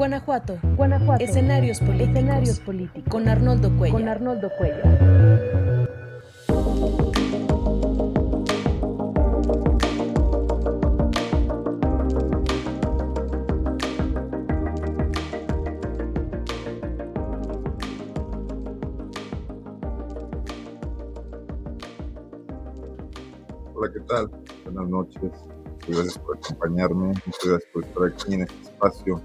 Guanajuato. Guanajuato. Escenarios políticos. Escenarios políticos. Con Arnoldo Cuellar. Con Arnoldo Cuellar. Hola, ¿qué tal? Buenas noches. Gracias por acompañarme. Muchas gracias por estar aquí en este espacio,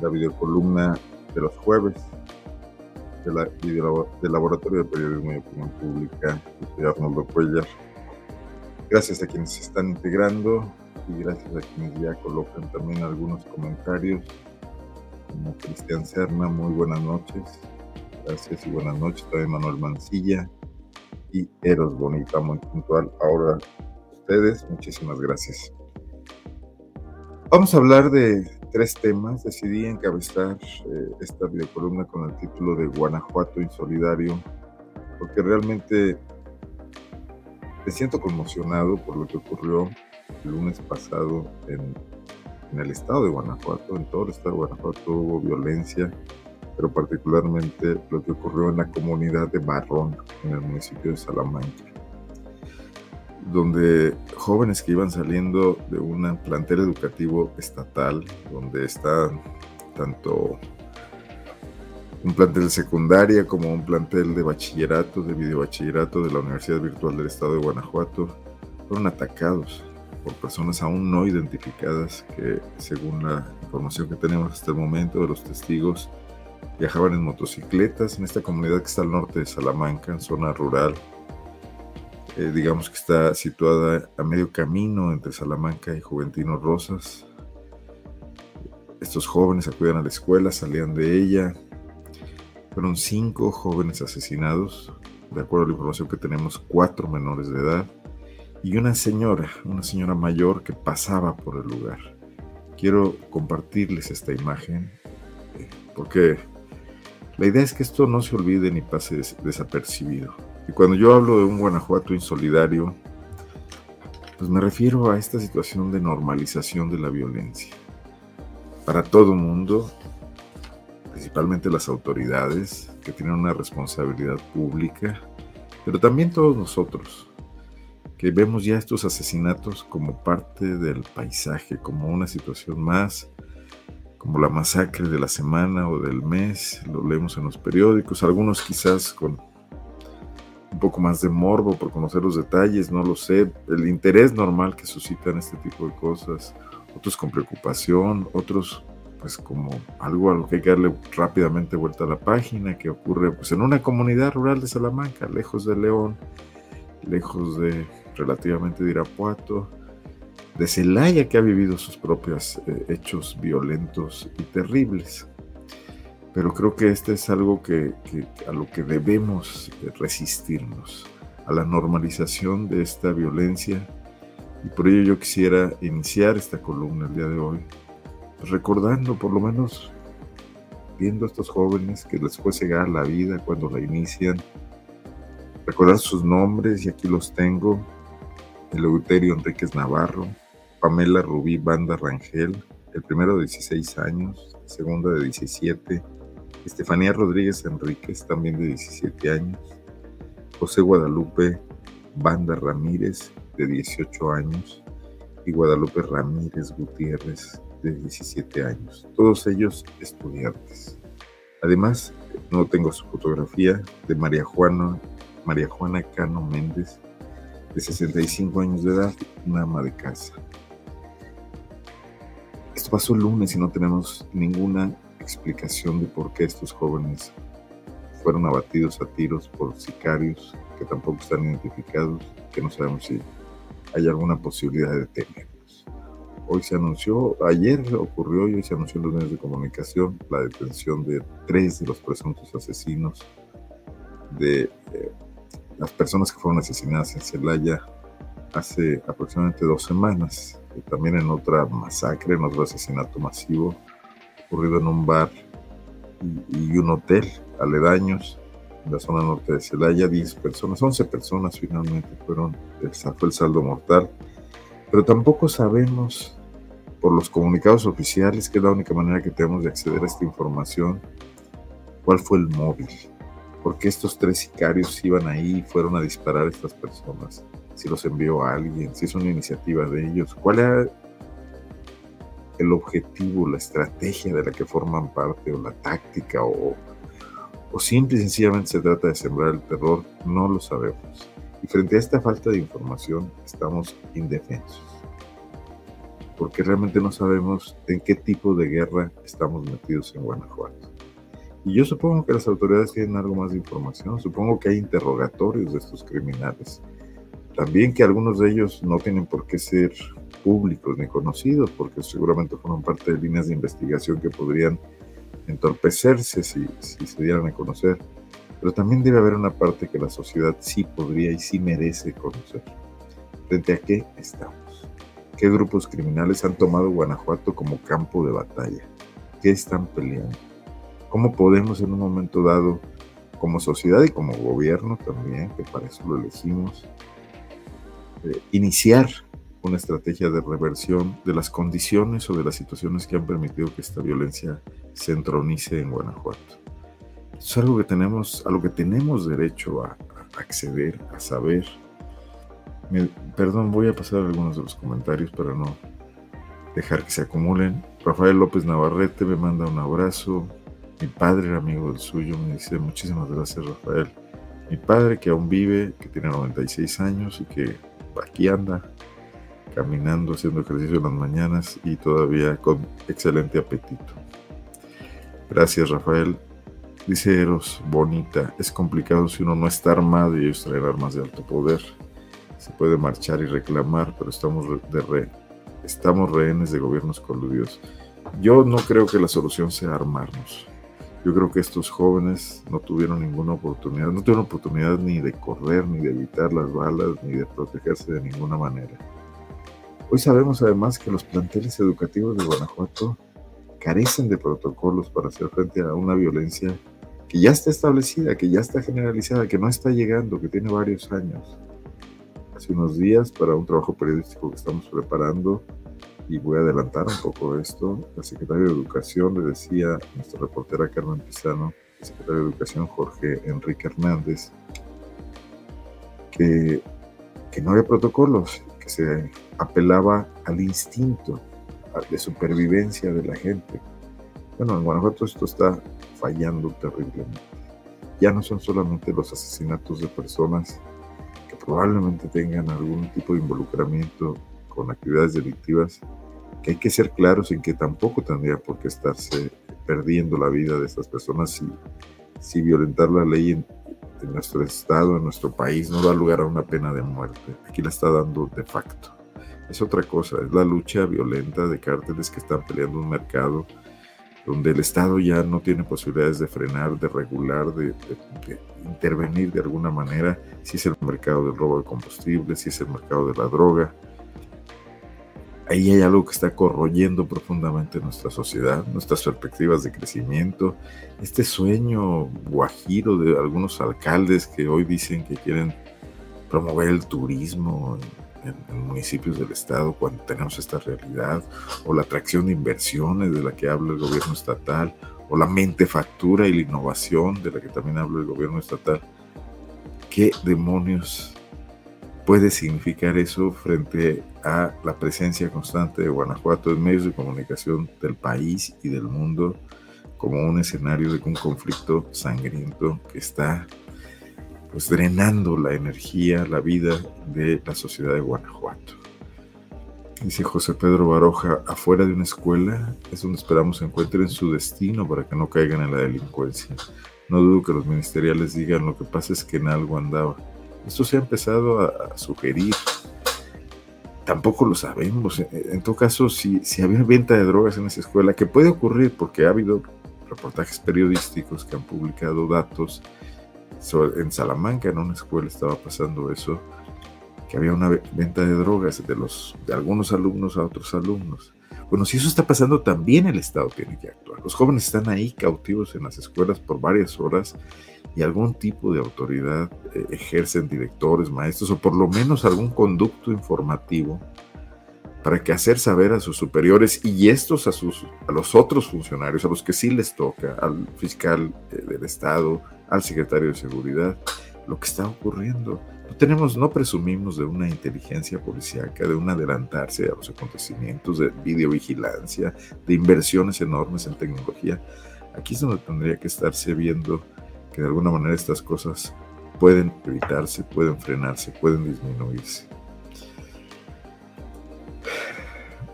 la videocolumna de los jueves de la, del Laboratorio de Periodismo y Opinión Pública. Soy Arnoldo Cuellar. Gracias a quienes se están integrando y gracias a quienes ya colocan también algunos comentarios. Como Cristian Serna, muy buenas noches. Gracias y buenas noches. También Manuel Mancilla y Eros Bonita, muy puntual. Ahora ustedes, muchísimas gracias. Vamos a hablar de tres temas. Decidí encabezar eh, esta videocolumna con el título de Guanajuato Insolidario, porque realmente me siento conmocionado por lo que ocurrió el lunes pasado en, en el estado de Guanajuato. En todo el estado de Guanajuato hubo violencia pero particularmente lo que ocurrió en la comunidad de Barrón, en el municipio de Salamanca, donde jóvenes que iban saliendo de un plantel educativo estatal, donde está tanto un plantel de secundaria como un plantel de bachillerato, de videobachillerato de la Universidad Virtual del Estado de Guanajuato, fueron atacados por personas aún no identificadas que, según la información que tenemos hasta el momento de los testigos, Viajaban en motocicletas en esta comunidad que está al norte de Salamanca, en zona rural. Eh, digamos que está situada a medio camino entre Salamanca y Juventino Rosas. Estos jóvenes acudían a la escuela, salían de ella. Fueron cinco jóvenes asesinados, de acuerdo a la información que tenemos, cuatro menores de edad y una señora, una señora mayor que pasaba por el lugar. Quiero compartirles esta imagen eh, porque la idea es que esto no se olvide ni pase desapercibido. Y cuando yo hablo de un Guanajuato insolidario, pues me refiero a esta situación de normalización de la violencia. Para todo mundo, principalmente las autoridades, que tienen una responsabilidad pública, pero también todos nosotros, que vemos ya estos asesinatos como parte del paisaje, como una situación más como la masacre de la semana o del mes, lo leemos en los periódicos, algunos quizás con un poco más de morbo por conocer los detalles, no lo sé, el interés normal que suscitan este tipo de cosas, otros con preocupación, otros pues como algo a lo que hay que darle rápidamente vuelta a la página, que ocurre pues en una comunidad rural de Salamanca, lejos de León, lejos de relativamente de Irapuato, de Celaya que ha vivido sus propios eh, hechos violentos y terribles. Pero creo que este es algo que, a lo que debemos resistirnos, a la normalización de esta violencia. Y por ello yo quisiera iniciar esta columna el día de hoy, recordando por lo menos, viendo a estos jóvenes que les fue cegar la vida cuando la inician, recordar sus nombres, y aquí los tengo, Eleuterio Enríquez Navarro, Pamela Rubí Banda Rangel, el primero de 16 años, el segundo de 17, Estefanía Rodríguez Enríquez, también de 17 años, José Guadalupe Banda Ramírez, de 18 años, y Guadalupe Ramírez Gutiérrez, de 17 años, todos ellos estudiantes. Además, no tengo su fotografía de María Juana, María Juana Cano Méndez, de 65 años de edad, una ama de casa. Esto pasó el lunes y no tenemos ninguna explicación de por qué estos jóvenes fueron abatidos a tiros por sicarios que tampoco están identificados, que no sabemos si hay alguna posibilidad de detenerlos. Hoy se anunció, ayer ocurrió y hoy se anunció en los medios de comunicación la detención de tres de los presuntos asesinos de eh, las personas que fueron asesinadas en Celaya hace aproximadamente dos semanas, y también en otra masacre, en otro asesinato masivo ocurrido en un bar y, un hotel aledaños en la zona norte de Celaya, 10 personas, 11 personas finalmente fueron, fue el saldo mortal, pero tampoco sabemos por los comunicados oficiales, que es la única manera que tenemos de acceder a esta información, cuál fue el móvil, por qué estos tres sicarios iban ahí y fueron a disparar a estas personas, si los envió a alguien, si es una iniciativa de ellos, cuál era el objetivo, la estrategia de la que forman parte, o la táctica, o, o simple y sencillamente se trata de sembrar el terror, no lo sabemos. Y frente a esta falta de información estamos indefensos, porque realmente no sabemos en qué tipo de guerra estamos metidos en Guanajuato. Y yo supongo que las autoridades tienen algo más de información, supongo que hay interrogatorios de estos criminales. También que algunos de ellos no tienen por qué ser públicos ni conocidos, porque seguramente forman parte de líneas de investigación que podrían entorpecerse si, si se dieran a conocer. Pero también debe haber una parte que la sociedad sí podría y sí merece conocer. ¿Frente a qué estamos? ¿Qué grupos criminales han tomado Guanajuato como campo de batalla? ¿Qué están peleando? ¿Cómo podemos en un momento dado, como sociedad y como gobierno también, que para eso lo elegimos, eh, iniciar una estrategia de reversión de las condiciones o de las situaciones que han permitido que esta violencia se entronice en Guanajuato? Es algo que tenemos, a lo que tenemos derecho a, acceder, a saber. perdón, voy a pasar algunos de los comentarios para no dejar que se acumulen. Rafael López Navarrete me manda un abrazo. Mi padre era amigo del suyo, me dice muchísimas gracias Rafael. Mi padre que aún vive, que tiene 96 años y que aquí anda caminando, haciendo ejercicio en las mañanas y todavía con excelente apetito. Gracias Rafael. Dice Eros, bonita, es complicado si uno no está armado y ellos traen armas de alto poder. Se puede marchar y reclamar, pero estamos, de re, estamos rehenes de gobiernos coludidos. Yo no creo que la solución sea armarnos. Yo creo que estos jóvenes no tuvieron ninguna oportunidad, no tuvieron oportunidad ni de correr, ni de evitar las balas, ni de protegerse de ninguna manera. Hoy sabemos además que los planteles educativos de Guanajuato carecen de protocolos para hacer frente a una violencia que ya está establecida, que ya está generalizada, que no está llegando, que tiene varios años. Hace unos días, para un trabajo periodístico que estamos preparando, y voy a adelantar un poco esto, la secretaria de Educación le decía a nuestra reportera Carmen Pizano, el secretario de Educación Jorge Enrique Hernández, que, que no había protocolos, que se apelaba al instinto de supervivencia de la gente. Bueno, en Guanajuato esto está fallando terriblemente. Ya no son solamente los asesinatos de personas que probablemente tengan algún tipo de involucramiento con actividades delictivas, que hay que ser claros en que tampoco tendría por qué estarse perdiendo la vida de estas personas si, si violentar la ley en, en nuestro estado, en nuestro país, no da lugar a una pena de muerte. Aquí la está dando de facto. Es otra cosa, es la lucha violenta de cárteles que están peleando un mercado donde el Estado ya no tiene posibilidades de frenar, de regular, de, intervenir de alguna manera, si es el mercado del robo de combustible, si es el mercado de la droga, ahí hay algo que está corroyendo profundamente nuestra sociedad, nuestras perspectivas de crecimiento, este sueño guajiro de algunos alcaldes que hoy dicen que quieren promover el turismo en, municipios del estado cuando tenemos esta realidad, o la atracción de inversiones de la que habla el gobierno estatal, o la mentefactura y la innovación de la que también habla el gobierno estatal. ¿Qué demonios puede significar eso frente a la presencia constante de Guanajuato en medios de comunicación del país y del mundo como un escenario de un conflicto sangriento que está pues drenando la energía, la vida de la sociedad de Guanajuato. Dice José Pedro Baroja, afuera de una escuela es donde esperamos encuentren su destino para que no caigan en la delincuencia. No dudo que los ministeriales digan lo que pasa es que en algo andaba. Esto se ha empezado a, sugerir. Tampoco lo sabemos. En todo caso, si, si había venta de drogas en esa escuela, que puede ocurrir porque ha habido reportajes periodísticos que han publicado datos. En Salamanca, en una escuela, estaba pasando eso, que había una venta de drogas de, los, de algunos alumnos a otros alumnos. Bueno, si eso está pasando, también el Estado tiene que actuar. Los jóvenes están ahí cautivos en las escuelas por varias horas y algún tipo de autoridad eh, ejercen directores, maestros o por lo menos algún conducto informativo para que hacer saber a sus superiores y estos a, sus, a los otros funcionarios, a los que sí les toca, al fiscal eh, del Estado, al secretario de Seguridad, lo que está ocurriendo. No tenemos, no presumimos de una inteligencia policíaca, de un adelantarse a los acontecimientos, de videovigilancia, de inversiones enormes en tecnología. Aquí es donde tendría que estarse viendo que de alguna manera estas cosas pueden evitarse, pueden frenarse, pueden disminuirse.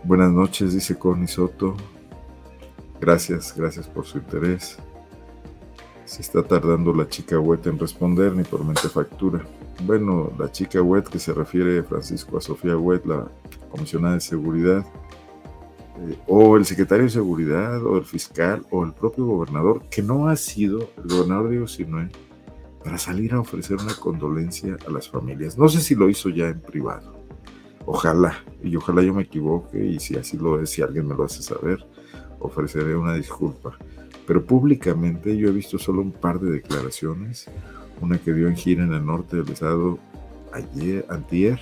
Buenas noches, dice Connie Soto. Gracias, gracias por su interés. Se está tardando la chica wet en responder, ni por mente factura. Bueno, la chica wet que se refiere Francisco a Sofía Wet, la comisionada de seguridad, eh, o el secretario de seguridad, o el fiscal, o el propio gobernador, que no ha sido el gobernador Diego Sinoé, para salir a ofrecer una condolencia a las familias. No sé si lo hizo ya en privado. Ojalá, y ojalá yo me equivoque, y si así lo es, si alguien me lo hace saber, ofreceré una disculpa pero públicamente yo he visto solo un par de declaraciones, una que dio en gira en el norte del estado ayer, antier,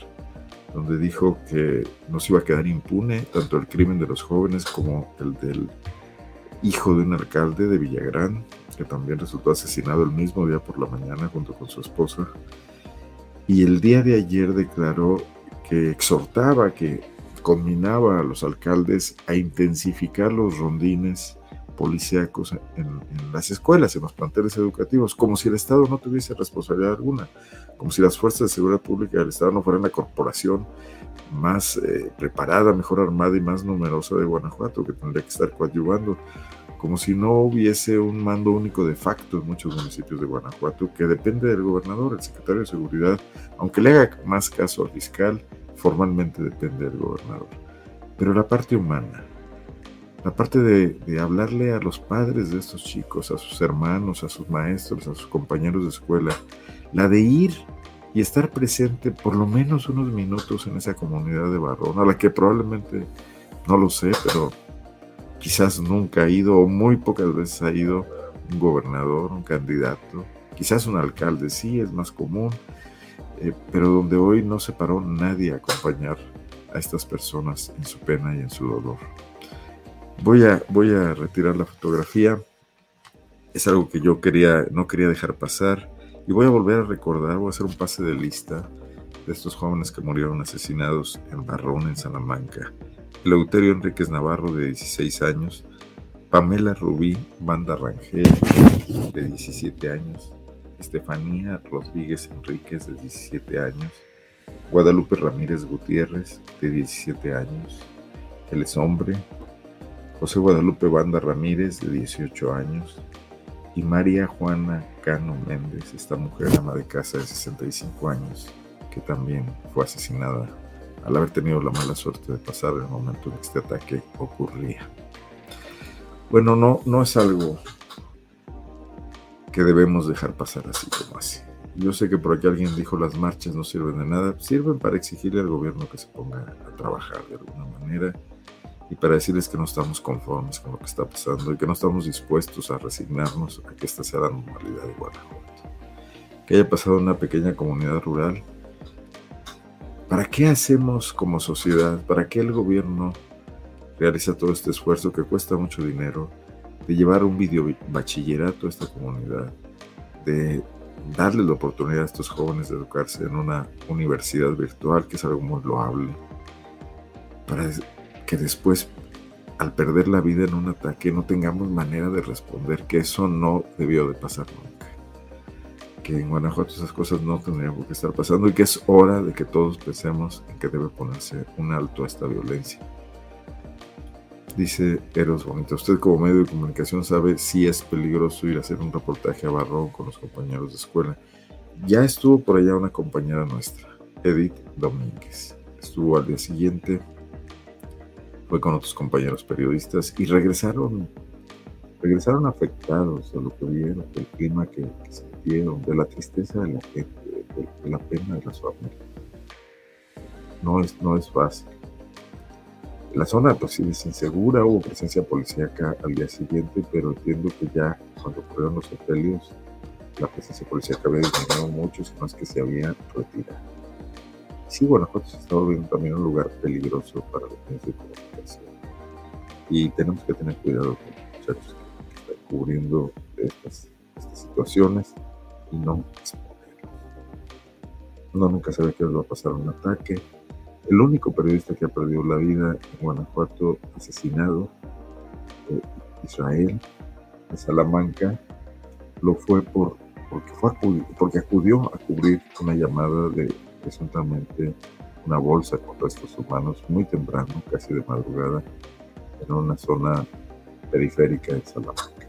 donde dijo que no se iba a quedar impune tanto el crimen de los jóvenes como el del hijo de un alcalde de Villagrán, que también resultó asesinado el mismo día por la mañana junto con su esposa. Y el día de ayer declaró que exhortaba, que combinaba a los alcaldes a intensificar los rondines policíacos en, las escuelas, en los planteles educativos, como si el Estado no tuviese responsabilidad alguna, como si las fuerzas de seguridad pública del Estado no fueran la corporación más eh, preparada, mejor armada y más numerosa de Guanajuato, que tendría que estar coadyuvando, como si no hubiese un mando único de facto en muchos municipios de Guanajuato, que depende del gobernador, el secretario de Seguridad, aunque le haga más caso al fiscal, formalmente depende del gobernador. Pero la parte humana, aparte de, hablarle a los padres de estos chicos, a sus hermanos, a sus maestros, a sus compañeros de escuela, la de ir y estar presente por lo menos unos minutos en esa comunidad de Barrón, a la que probablemente, no lo sé, pero quizás nunca ha ido o muy pocas veces ha ido un gobernador, un candidato, quizás un alcalde, sí, es más común, eh, pero donde hoy no se paró nadie a acompañar a estas personas en su pena y en su dolor. Voy a, voy a retirar la fotografía. Es algo que yo quería, no quería dejar pasar. Y voy a volver a recordar, voy a hacer un pase de lista de estos jóvenes que murieron asesinados en Barrón, en Salamanca. Eleuterio Enríquez Navarro, de 16 años. Pamela Rubí Banda Rangel, de 17 años. Estefanía Rodríguez Enríquez, de 17 años. Guadalupe Ramírez Gutiérrez, de 17 años. Él es hombre, José Guadalupe Banda Ramírez, de 18 años, y María Juana Cano Méndez, esta mujer ama de casa de 65 años, que también fue asesinada al haber tenido la mala suerte de pasar el momento en que este ataque ocurría. Bueno, no, no es algo que debemos dejar pasar así como así. Yo sé que por aquí alguien dijo las marchas no sirven de nada, sirven para exigirle al gobierno que se ponga a trabajar de alguna manera y para decirles que no estamos conformes con lo que está pasando y que no estamos dispuestos a resignarnos a que esta sea la normalidad de Guanajuato. Que haya pasado una pequeña comunidad rural. ¿Para qué hacemos como sociedad? ¿Para qué el gobierno realiza todo este esfuerzo que cuesta mucho dinero de llevar un video bachillerato a esta comunidad? De darle la oportunidad a estos jóvenes de educarse en una universidad virtual, que es algo muy loable, para que después, al perder la vida en un ataque, no tengamos manera de responder que eso no debió de pasar nunca. Que en Guanajuato esas cosas no tendrían por qué estar pasando y que es hora de que todos pensemos en que debe ponerse un alto a esta violencia. Dice Eros Bonita, usted como medio de comunicación sabe si es peligroso ir a hacer un reportaje a Barrón con los compañeros de escuela. Ya estuvo por allá una compañera nuestra, Edith Domínguez. Estuvo al día siguiente, fue con otros compañeros periodistas y regresaron, regresaron afectados de lo que vieron, del clima que, de la tristeza de la gente, de, la pena de las familias. No es, no es fácil. La zona pues sí es insegura, hubo presencia policíaca al día siguiente, pero entiendo que ya cuando fueron los hotelios, la presencia policíaca había disminuido mucho, sino es que se había retirado. Sí, Guanajuato se está volviendo también un lugar peligroso para los medios de comunicación. Y tenemos que tener cuidado con los muchachos que están cubriendo estas, estas situaciones y no No nunca sabe qué les va a pasar un ataque. El único periodista que ha perdido la vida en Guanajuato asesinado, Israel, de Salamanca, lo fue por porque, fue porque acudió a cubrir una llamada de presuntamente una bolsa con restos humanos muy temprano, casi de madrugada, en una zona periférica de Salamanca.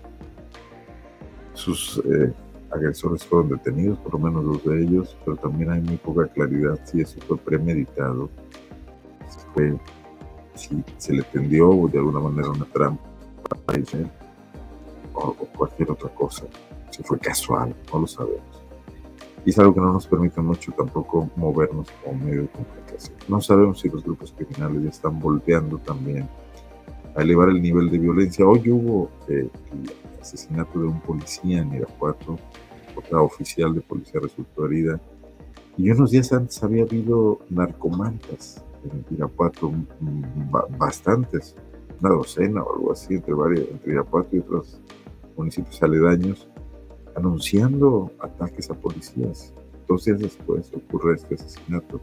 Sus eh, agresores fueron detenidos, por lo menos dos de ellos, pero también hay muy poca claridad si eso fue premeditado, si, se le tendió de alguna manera una trampa a Israel o cualquier otra cosa si fue casual, no lo sabemos. Y es algo que no nos permite mucho tampoco movernos como medio de comunicación. No sabemos si los grupos criminales ya están volteando también a elevar el nivel de violencia. Hoy hubo eh, el asesinato de un policía en Irapuato, otra oficial de policía resultó herida. Y unos días antes había habido narcomantas en Irapuato, bastantes, una docena o algo así, entre, varios, entre Irapuato y otros municipios aledaños anunciando ataques a policías. Dos días después ocurre este asesinato.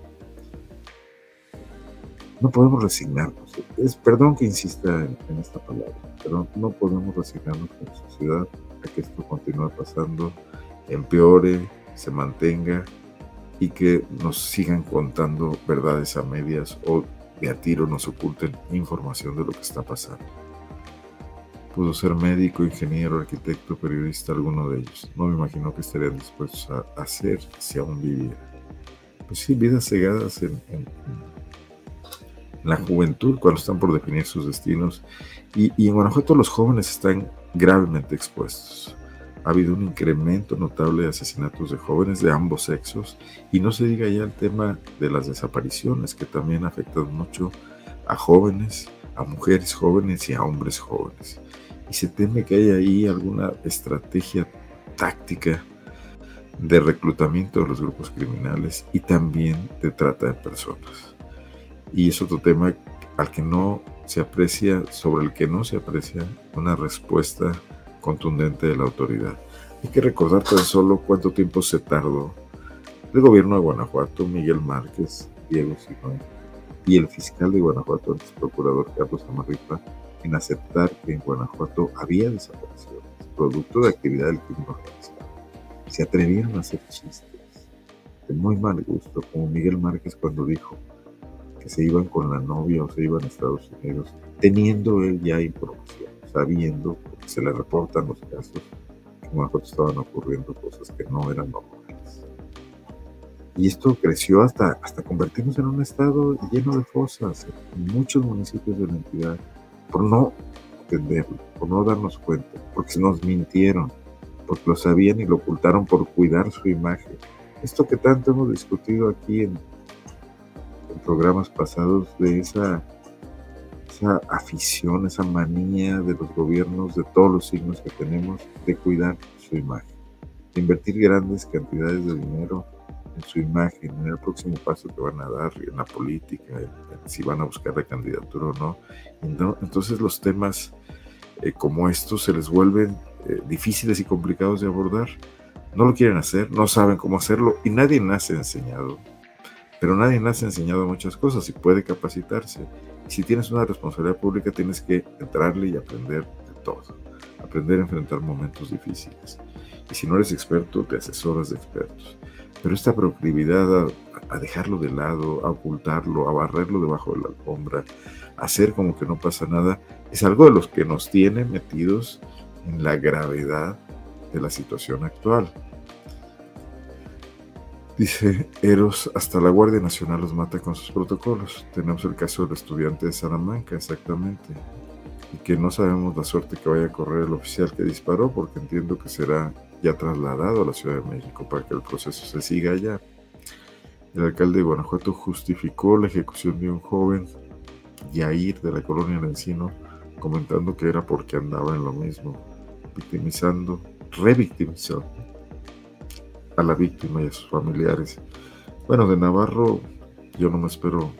No podemos resignarnos. Es, perdón que insista en, esta palabra, pero no podemos resignarnos como sociedad a que esto continúe pasando, empeore, se mantenga y que nos sigan contando verdades a medias o de a tiro nos oculten información de lo que está pasando. Pudo ser médico, ingeniero, arquitecto, periodista, alguno de ellos. No me imagino que estarían dispuestos a hacer si aún viviera. Pues sí, vidas cegadas en, la juventud cuando están por definir sus destinos. Y, en Guanajuato los jóvenes están gravemente expuestos. Ha habido un incremento notable de asesinatos de jóvenes de ambos sexos y no se diga ya el tema de las desapariciones que también afectan mucho a jóvenes, a mujeres jóvenes y a hombres jóvenes y se teme que haya ahí alguna estrategia táctica de reclutamiento de los grupos criminales y también de trata de personas. Y es otro tema al que no se aprecia, sobre el que no se aprecia una respuesta contundente de la autoridad. Hay que recordar tan solo cuánto tiempo se tardó el gobierno de Guanajuato, Miguel Márquez, Diego Simón y el fiscal de Guanajuato, el procurador Carlos Amarripa, en aceptar que en Guanajuato había desapariciones, producto de actividad del crimen organizado. Se atrevieron a hacer chistes de muy mal gusto, como Miguel Márquez cuando dijo que se iban con la novia o se iban a Estados Unidos, teniendo él ya información, sabiendo, porque se le reportan los casos, que Guanajuato estaban ocurriendo cosas que no eran normales. Y esto creció hasta, hasta convertirnos en un estado lleno de fosas en muchos municipios de la entidad por no entenderlo, por no darnos cuenta, porque nos mintieron, porque lo sabían y lo ocultaron por cuidar su imagen. Esto que tanto hemos discutido aquí en, programas pasados de esa, esa afición, esa manía de los gobiernos, de todos los signos que tenemos, de cuidar su imagen, de invertir grandes cantidades de dinero en su imagen, en el próximo paso que van a dar en la política, si van a buscar la candidatura o no. Entonces los temas eh, como estos se les vuelven eh, difíciles y complicados de abordar. No lo quieren hacer, no saben cómo hacerlo y nadie nace enseñado. Pero nadie nace enseñado muchas cosas y puede capacitarse. si tienes una responsabilidad pública tienes que entrarle y aprender de todo. Aprender a enfrentar momentos difíciles. Y si no eres experto, te asesoras de expertos. Pero esta proclividad a, dejarlo de lado, a ocultarlo, a barrerlo debajo de la alfombra, a hacer como que no pasa nada, es algo de los que nos tiene metidos en la gravedad de la situación actual. Dice Eros, hasta la Guardia Nacional los mata con sus protocolos. Tenemos el caso del estudiante de Salamanca, exactamente. Y que no sabemos la suerte que vaya a correr el oficial que disparó, porque entiendo que será ya trasladado a la Ciudad de México para que el proceso se siga allá. El alcalde de Guanajuato justificó la ejecución de un joven, Yair, de la colonia del Encino, comentando que era porque andaba en lo mismo, victimizando, revictimizando a la víctima y a sus familiares. Bueno, de Navarro yo no me espero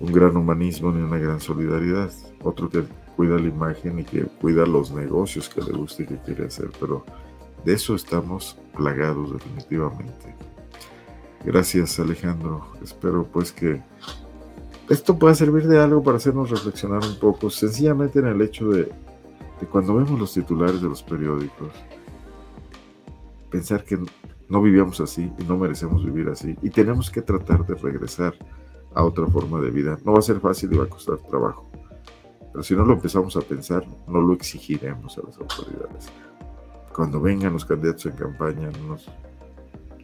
un gran humanismo ni una gran solidaridad. Otro que cuida la imagen y que cuida los negocios que le gusta y que quiere hacer, pero de eso estamos plagados definitivamente. Gracias Alejandro, espero pues que esto pueda servir de algo para hacernos reflexionar un poco, sencillamente en el hecho de, de cuando vemos los titulares de los periódicos, pensar que no vivíamos así y no merecemos vivir así y tenemos que tratar de regresar a otra forma de vida. No va a ser fácil y va a costar trabajo. Pero si no lo empezamos a pensar, no lo exigiremos a las autoridades. Cuando vengan los candidatos en campaña en unos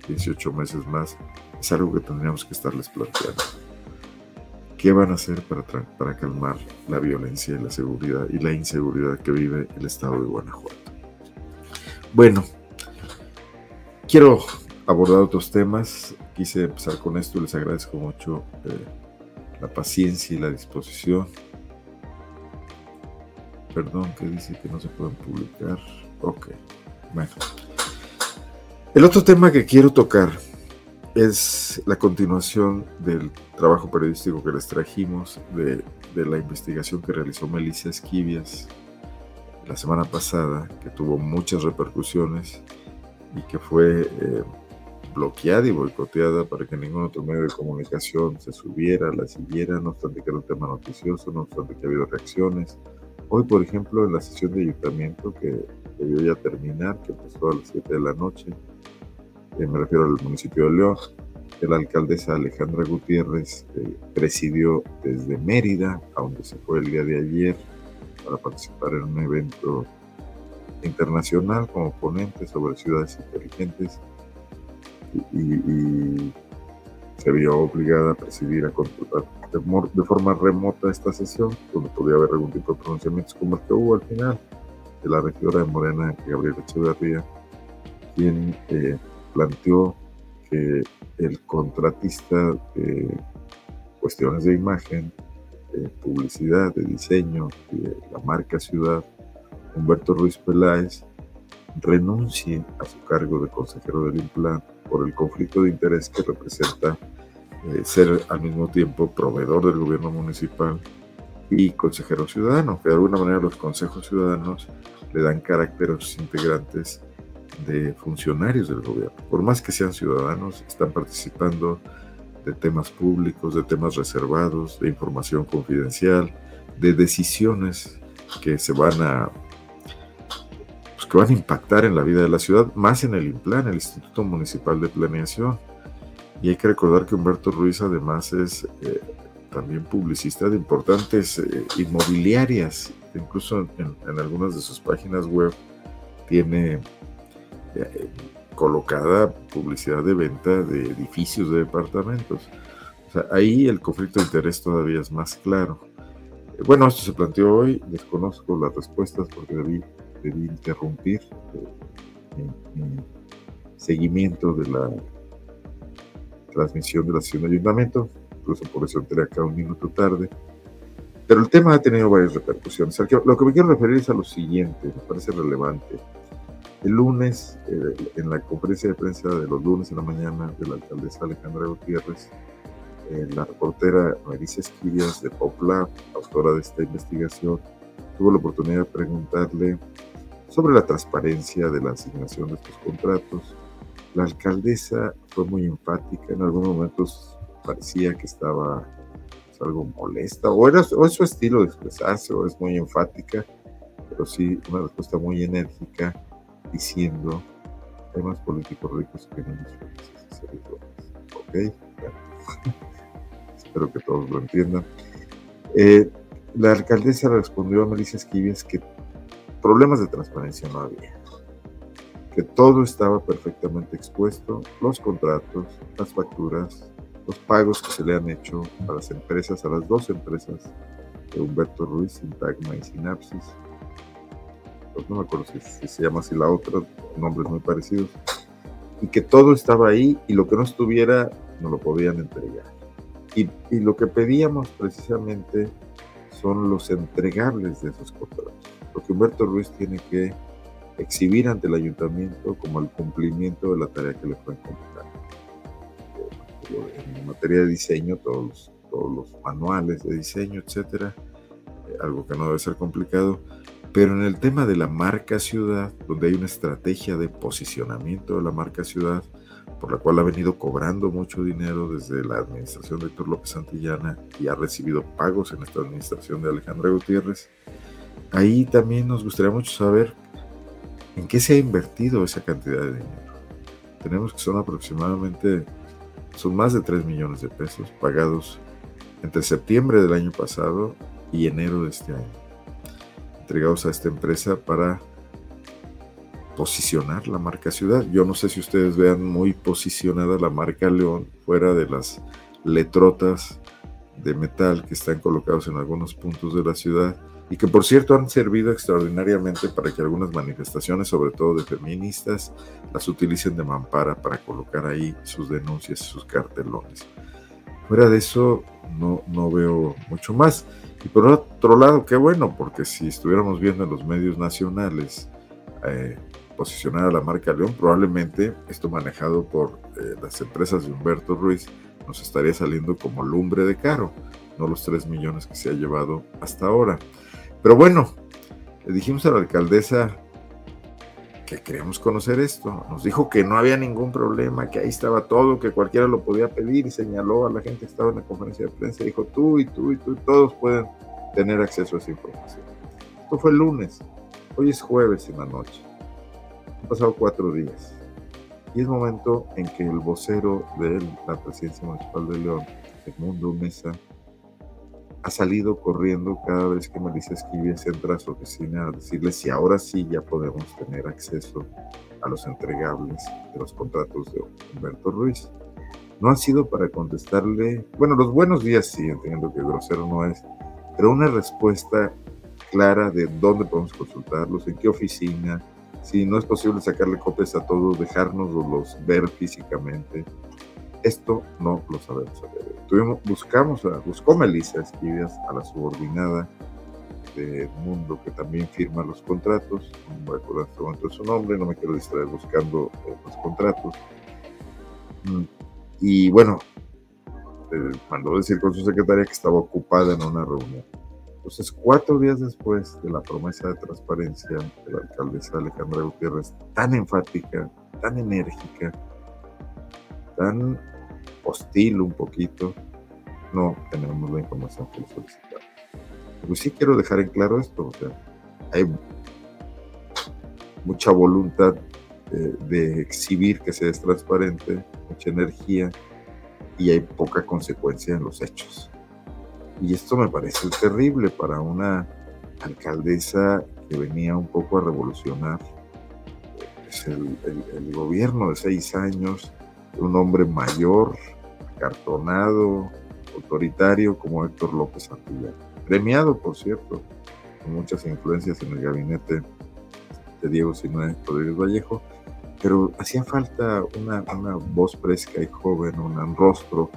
18 meses más, es algo que tendríamos que estarles planteando. ¿Qué van a hacer para, para calmar la violencia y la seguridad y la inseguridad que vive el estado de Guanajuato? Bueno, quiero abordar otros temas. Quise empezar con esto. Les agradezco mucho eh, la paciencia y la disposición. Perdón, que dice que no se pueden publicar. Ok, bueno. El otro tema que quiero tocar es la continuación del trabajo periodístico que les trajimos de, la investigación que realizó Melissa Esquivias la semana pasada, que tuvo muchas repercusiones y que fue eh, bloqueada y boicoteada para que ningún otro medio de comunicación se subiera, la siguiera, no obstante que era un tema noticioso, no obstante que ha habido reacciones. Hoy, por ejemplo, en la sesión de ayuntamiento que debió ya terminar, que empezó a las 7 de la noche, eh, me refiero al municipio de León, la alcaldesa Alejandra Gutiérrez eh, presidió desde Mérida, a donde se fue el día de ayer para participar en un evento internacional como ponente sobre ciudades inteligentes y, se vio obligada a presidir a controlar de, forma remota esta sesión, donde podía haber algún tipo de pronunciamientos como el que hubo al final de la regidora de Morena, Gabriela Echeverría, quien eh, planteó que el contratista de cuestiones de imagen, de publicidad, de diseño, de la marca ciudad, Humberto Ruiz Peláez, renuncie a su cargo de consejero del Implan por el conflicto de interés que representa eh, ser al mismo tiempo proveedor del gobierno municipal y consejero ciudadano, que de alguna manera los consejos ciudadanos le dan carácter a sus integrantes de funcionarios del gobierno. Por más que sean ciudadanos, están participando de temas públicos, de temas reservados, de información confidencial, de decisiones que se van a que van a impactar en la vida de la ciudad, más en el INPLAN, el Instituto Municipal de Planeación. Y hay que recordar que Humberto Ruiz además es eh, también publicista de importantes eh, inmobiliarias, incluso en, algunas de sus páginas web tiene eh, colocada publicidad de venta de edificios de departamentos. O sea, ahí el conflicto de interés todavía es más claro. Bueno, esto se planteó hoy, desconozco las respuestas porque debí debí interrumpir eh, mi, seguimiento de la transmisión de la sesión de ayuntamiento, incluso por eso entré acá un minuto tarde. Pero el tema ha tenido varias repercusiones. Lo que me quiero referir es a lo siguiente, me parece relevante. El lunes, eh, en la conferencia de prensa de los lunes en la mañana de la alcaldesa Alejandra Gutiérrez, eh, la reportera Marisa Esquivias de PopLab, autora de esta investigación, tuvo la oportunidad de preguntarle sobre la transparencia de la asignación de estos contratos. La alcaldesa fue muy enfática, en algunos momentos parecía que estaba pues, algo molesta, o, era, o es su estilo de expresarse, o es muy enfática, pero sí una respuesta muy enérgica diciendo más políticos ricos que niños felices Ok, espero que todos lo entiendan. Eh, la alcaldesa respondió a Melissa Esquives que problemas de transparencia no había, que todo estaba perfectamente expuesto, los contratos, las facturas, los pagos que se le han hecho a las empresas, a las dos empresas de Humberto Ruiz, Sintagma y Sinapsis. Pues no me acuerdo si, se llama así la otra, nombres muy parecidos. Y que todo estaba ahí y lo que no estuviera no lo podían entregar. Y, y lo que pedíamos precisamente son los entregables de esos contratos porque Humberto Ruiz tiene que exhibir ante el ayuntamiento como el cumplimiento de la tarea que le fue encomendada. en materia de diseño, todos los, todos los manuales de diseño, etcétera, eh, algo que no debe ser complicado. Pero en el tema de la marca ciudad, donde hay una estrategia de posicionamiento de la marca ciudad, por la cual ha venido cobrando mucho dinero desde la administración de Héctor López Santillana y ha recibido pagos en esta administración de Alejandra Gutiérrez, ahí también nos gustaría mucho saber en qué se ha invertido esa cantidad de dinero. Tenemos que son aproximadamente, son más de 3 millones de pesos pagados entre septiembre del año pasado y enero de este año entregados a esta empresa para posicionar la marca ciudad. Yo no sé si ustedes vean muy posicionada la marca León fuera de las letrotas de metal que están colocados en algunos puntos de la ciudad y que por cierto han servido extraordinariamente para que algunas manifestaciones, sobre todo de feministas, las utilicen de mampara para colocar ahí sus denuncias sus cartelones. Fuera de eso, no, no veo mucho más. Y por otro lado, qué bueno, porque si estuviéramos viendo en los medios nacionales eh, posicionar a la marca León, probablemente esto manejado por eh, las empresas de Humberto Ruiz nos estaría saliendo como lumbre de caro, no los 3 millones que se ha llevado hasta ahora. Pero bueno, le dijimos a la alcaldesa que queríamos conocer esto. Nos dijo que no había ningún problema, que ahí estaba todo, que cualquiera lo podía pedir y señaló a la gente que estaba en la conferencia de prensa. Dijo, tú y tú y tú, todos pueden tener acceso a esa información. Esto fue el lunes. Hoy es jueves en la noche. Han pasado cuatro días. Y es momento en que el vocero de la presidencia municipal de León, Edmundo Mesa, ha salido corriendo cada vez que Melissa Esquivias entra a su oficina a decirle si ahora sí ya podemos tener acceso a los entregables de los contratos de Humberto Ruiz. No ha sido para contestarle, bueno, los buenos días sí, entiendo que grosero no es, pero una respuesta clara de dónde podemos consultarlos, en qué oficina, si no es posible sacarle copias a todos, dejárnoslos ver físicamente, esto no lo sabemos Tuvimos, buscamos, buscó Melissa Esquivias a la subordinada de Mundo que también firma los contratos. No voy a acordar este momento su nombre, no me quiero distraer buscando eh, los contratos. Mm, y bueno, eh, mandó decir con su secretaria que estaba ocupada en una reunión. Entonces, cuatro días después de la promesa de transparencia de la alcaldesa Alejandra Gutiérrez, tan enfática, tan enérgica, tan hostil un poquito, no tenemos la información que solicitamos. Pues sí quiero dejar en claro esto, o sea, hay mucha voluntad eh, de exhibir que se es transparente, mucha energía y hay poca consecuencia en los hechos. Y esto me parece terrible para una alcaldesa que venía un poco a revolucionar pues, el, el gobierno de seis años, un hombre mayor, cartonado, autoritario como Héctor López Santillán. Premiado, por cierto, con muchas influencias en el gabinete de Diego Sinué Rodríguez Vallejo, pero hacía falta una, una voz fresca y joven, un rostro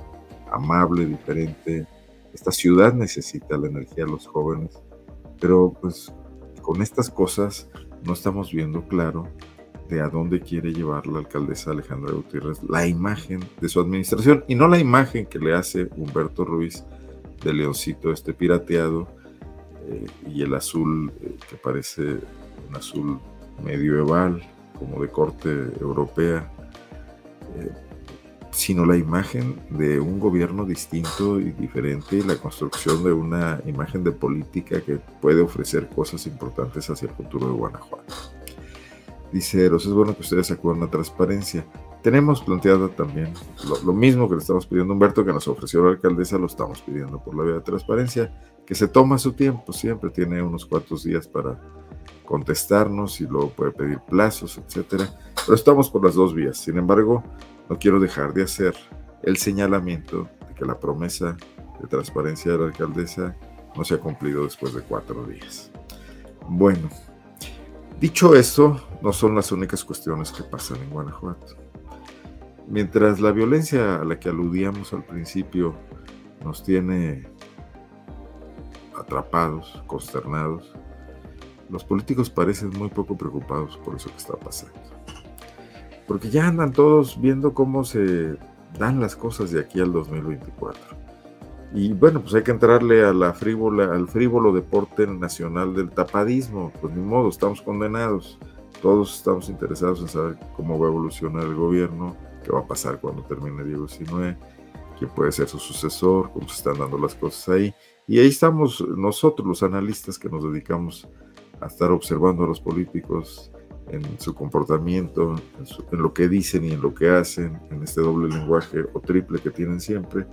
amable, diferente. Esta ciudad necesita la energía de los jóvenes, pero pues con estas cosas no estamos viendo claro de a dónde quiere llevar la alcaldesa Alejandra Gutiérrez la imagen de su administración y no la imagen que le hace Humberto Ruiz de Leoncito este pirateado eh, y el azul eh, que parece un azul medieval como de corte europea eh, sino la imagen de un gobierno distinto y diferente y la construcción de una imagen de política que puede ofrecer cosas importantes hacia el futuro de Guanajuato. Dice Eros, es bueno que ustedes acudan a transparencia. Tenemos planteado también lo, mismo que le estamos pidiendo a Humberto, que nos ofreció la alcaldesa, lo estamos pidiendo por la vía de transparencia, que se toma su tiempo, siempre tiene unos cuantos días para contestarnos y luego puede pedir plazos, etcétera. Pero estamos por las dos vías. Sin embargo, no quiero dejar de hacer el señalamiento de que la promesa de transparencia de la alcaldesa no se ha cumplido después de cuatro días. Bueno, Dicho esto, no son las únicas cuestiones que pasan en Guanajuato. Mientras la violencia a la que aludíamos al principio nos tiene atrapados, consternados, los políticos parecen muy poco preocupados por eso que está pasando. Porque ya andan todos viendo cómo se dan las cosas de aquí al 2024. Y bueno, pues hay que entrarle a la al frívolo deporte nacional del tapadismo. Pues ni modo, estamos condenados. Todos estamos interesados en saber cómo va a evolucionar el gobierno, qué va a pasar cuando termine Diego Sinue, quién puede ser su sucesor, cómo se están dando las cosas ahí. Y ahí estamos nosotros, los analistas, que nos dedicamos a estar observando a los políticos en su comportamiento, en, lo que dicen y en lo que hacen, en este doble lenguaje o triple que tienen siempre,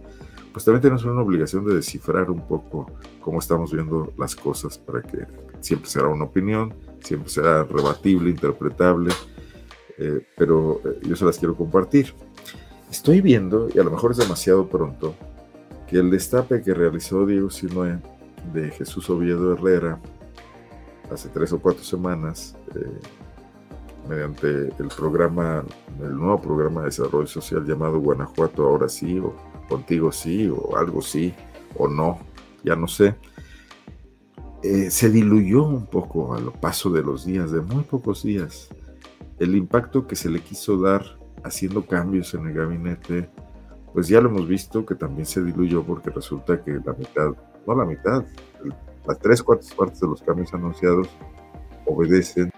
pues también tenemos una obligación de descifrar un poco cómo estamos viendo las cosas para que siempre será una opinión, siempre será rebatible, interpretable, eh, pero eh, yo se las quiero compartir. Estoy viendo, y a lo mejor es demasiado pronto, que el destape que realizó Diego Sinoé de Jesús Oviedo Herrera hace tres o cuatro semanas, eh, mediante el programa, el nuevo programa de desarrollo social llamado Guanajuato Ahora sí, o Contigo sí, o algo sí, o no, ya no sé, eh, se diluyó un poco a lo paso de los días, de muy pocos días, el impacto que se le quiso dar haciendo cambios en el gabinete, pues ya lo hemos visto que también se diluyó porque resulta que la mitad, no la mitad, las tres cuartas partes de los cambios anunciados obedecen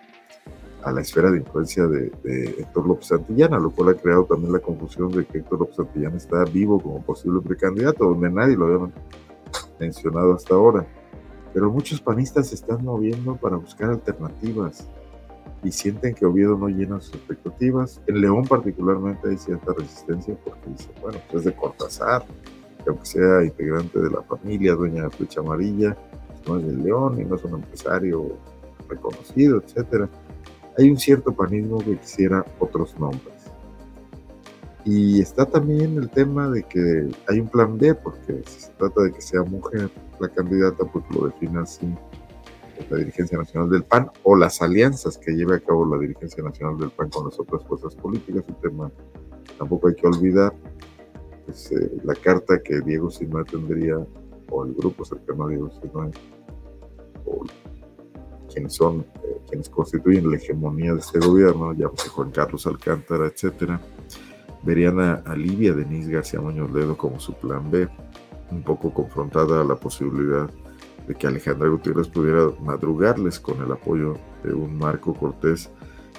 a la esfera de influencia de, Héctor López Santillana, lo cual ha creado también la confusión de que Héctor López Santillana está vivo como posible precandidato, donde nadie lo había mencionado hasta ahora. Pero muchos panistas se están moviendo para buscar alternativas y sienten que Oviedo no llena sus expectativas. En León particularmente hay cierta resistencia porque dice, bueno, pues es de Cortázar, que aunque sea integrante de la familia, dueña de flecha amarilla, pues no es de León y no es un empresario reconocido, etcétera hay un cierto panismo que quisiera otros nombres. Y está también el tema de que hay un plan B, porque si se trata de que sea mujer la candidata, pues lo define así la dirigencia nacional del PAN o las alianzas que lleve a cabo la dirigencia nacional del PAN con las otras fuerzas políticas. Un tema tampoco hay que olvidar. Pues, eh, la carta que Diego Sinue tendría, o el grupo cercano a Diego Sinue, o quienes son, eh, quienes constituyen la hegemonía de este gobierno, ya Juan Carlos Alcántara, etcétera, verían a, a Livia Denise García Muñoz Ledo como su plan B, un poco confrontada a la posibilidad de que Alejandra Gutiérrez pudiera madrugarles con el apoyo de un Marco Cortés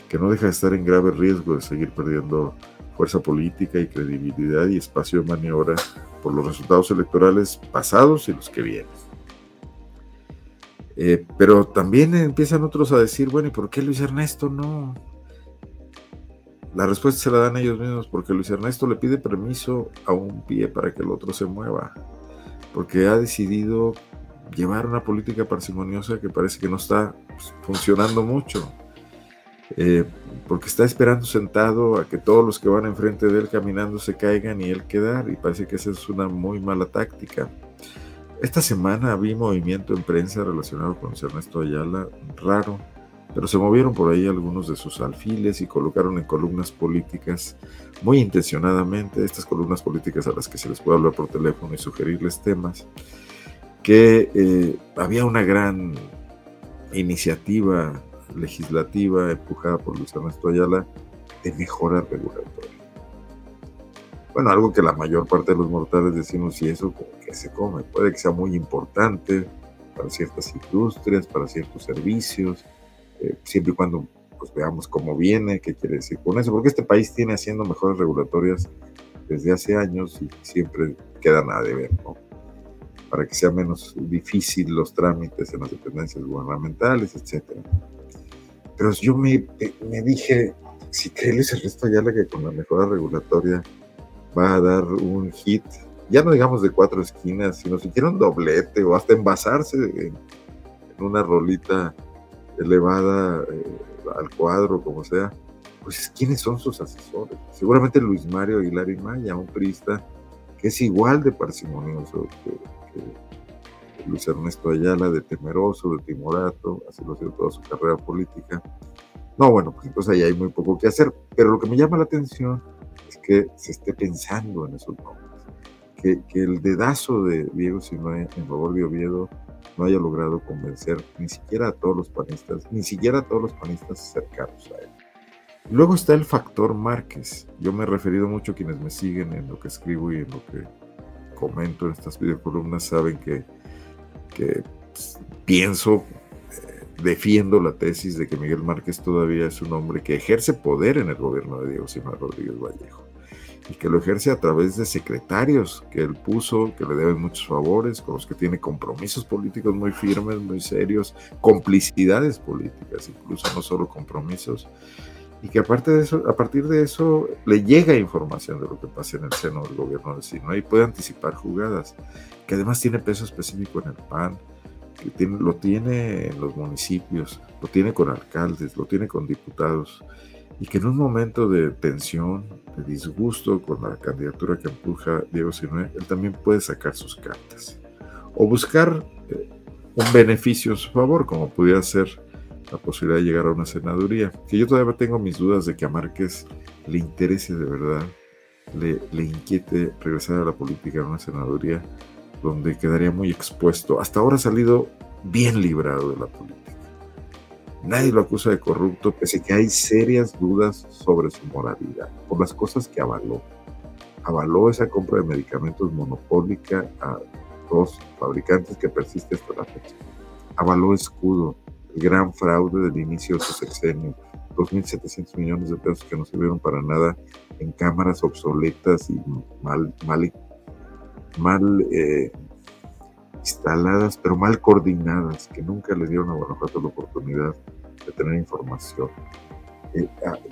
que no deja de estar en grave riesgo de seguir perdiendo fuerza política y credibilidad y espacio de maniobra por los resultados electorales pasados y los que vienen. Eh, pero también empiezan otros a decir, bueno, ¿y por qué Luis Ernesto no? La respuesta se la dan ellos mismos, porque Luis Ernesto le pide permiso a un pie para que el otro se mueva, porque ha decidido llevar una política parsimoniosa que parece que no está pues, funcionando mucho, eh, porque está esperando sentado a que todos los que van enfrente de él caminando se caigan y él quedar, y parece que esa es una muy mala táctica. Esta semana vi movimiento en prensa relacionado con Ernesto Ayala, raro, pero se movieron por ahí algunos de sus alfiles y colocaron en columnas políticas, muy intencionadamente, estas columnas políticas a las que se les puede hablar por teléfono y sugerirles temas, que eh, había una gran iniciativa legislativa empujada por Luis Ernesto Ayala de mejora regulatoria. Bueno, algo que la mayor parte de los mortales decimos, y eso se come, puede que sea muy importante para ciertas industrias, para ciertos servicios, eh, siempre y cuando pues, veamos cómo viene, qué quiere decir con eso, porque este país tiene haciendo mejoras regulatorias desde hace años y siempre queda nada de ver, ¿no? Para que sea menos difícil los trámites en las dependencias gubernamentales, etc. Pero yo me, me dije, si crees el resto ya la que con la mejora regulatoria va a dar un hit, ya no digamos de cuatro esquinas, sino si quiere un doblete o hasta envasarse en, una rolita elevada eh, al cuadro, como sea, pues ¿quiénes son sus asesores? Seguramente Luis Mario Aguilar y Maya, un priista que es igual de parsimonioso que, Luis Ernesto Ayala, de temeroso, de timorato, así lo ha sido toda su carrera política. No, bueno, pues entonces ahí hay muy poco que hacer, pero lo que me llama la atención que se esté pensando en esos nombres. Que, que el dedazo de Diego Sinoé en favor de Oviedo no haya logrado convencer ni siquiera a todos los panistas, ni siquiera a todos los panistas cercanos a él. Luego está el factor Márquez. Yo me he referido mucho a quienes me siguen en lo que escribo y en lo que comento en estas videocolumnas, saben que, que pues, pienso, eh, defiendo la tesis de que Miguel Márquez todavía es un hombre que ejerce poder en el gobierno de Diego Simón Rodríguez Vallejo y que lo ejerce a través de secretarios que él puso, que le deben muchos favores, con los que tiene compromisos políticos muy firmes, muy serios, complicidades políticas, incluso no solo compromisos, y que aparte de eso, a partir de eso le llega información de lo que pasa en el seno del gobierno de Sinaloa y puede anticipar jugadas, que además tiene peso específico en el PAN, que tiene, lo tiene en los municipios, lo tiene con alcaldes, lo tiene con diputados, y que en un momento de tensión, de disgusto con la candidatura que empuja Diego Sinue, él también puede sacar sus cartas o buscar eh, un beneficio en su favor, como pudiera ser la posibilidad de llegar a una senaduría, que yo todavía tengo mis dudas de que a Márquez le interese de verdad, le, le inquiete regresar a la política en una senaduría donde quedaría muy expuesto. Hasta ahora ha salido bien librado de la política. Nadie lo acusa de corrupto, pese que hay serias dudas sobre su moralidad, por las cosas que avaló. Avaló esa compra de medicamentos monopólica a dos fabricantes que persiste hasta la fecha. Avaló escudo, gran fraude del inicio de su sexenio, 2.700 millones de pesos que no sirvieron para nada en cámaras obsoletas y mal, mal, mal eh, instaladas, pero mal coordinadas, que nunca le dieron a Guanajuato la oportunidad de tener información. Eh,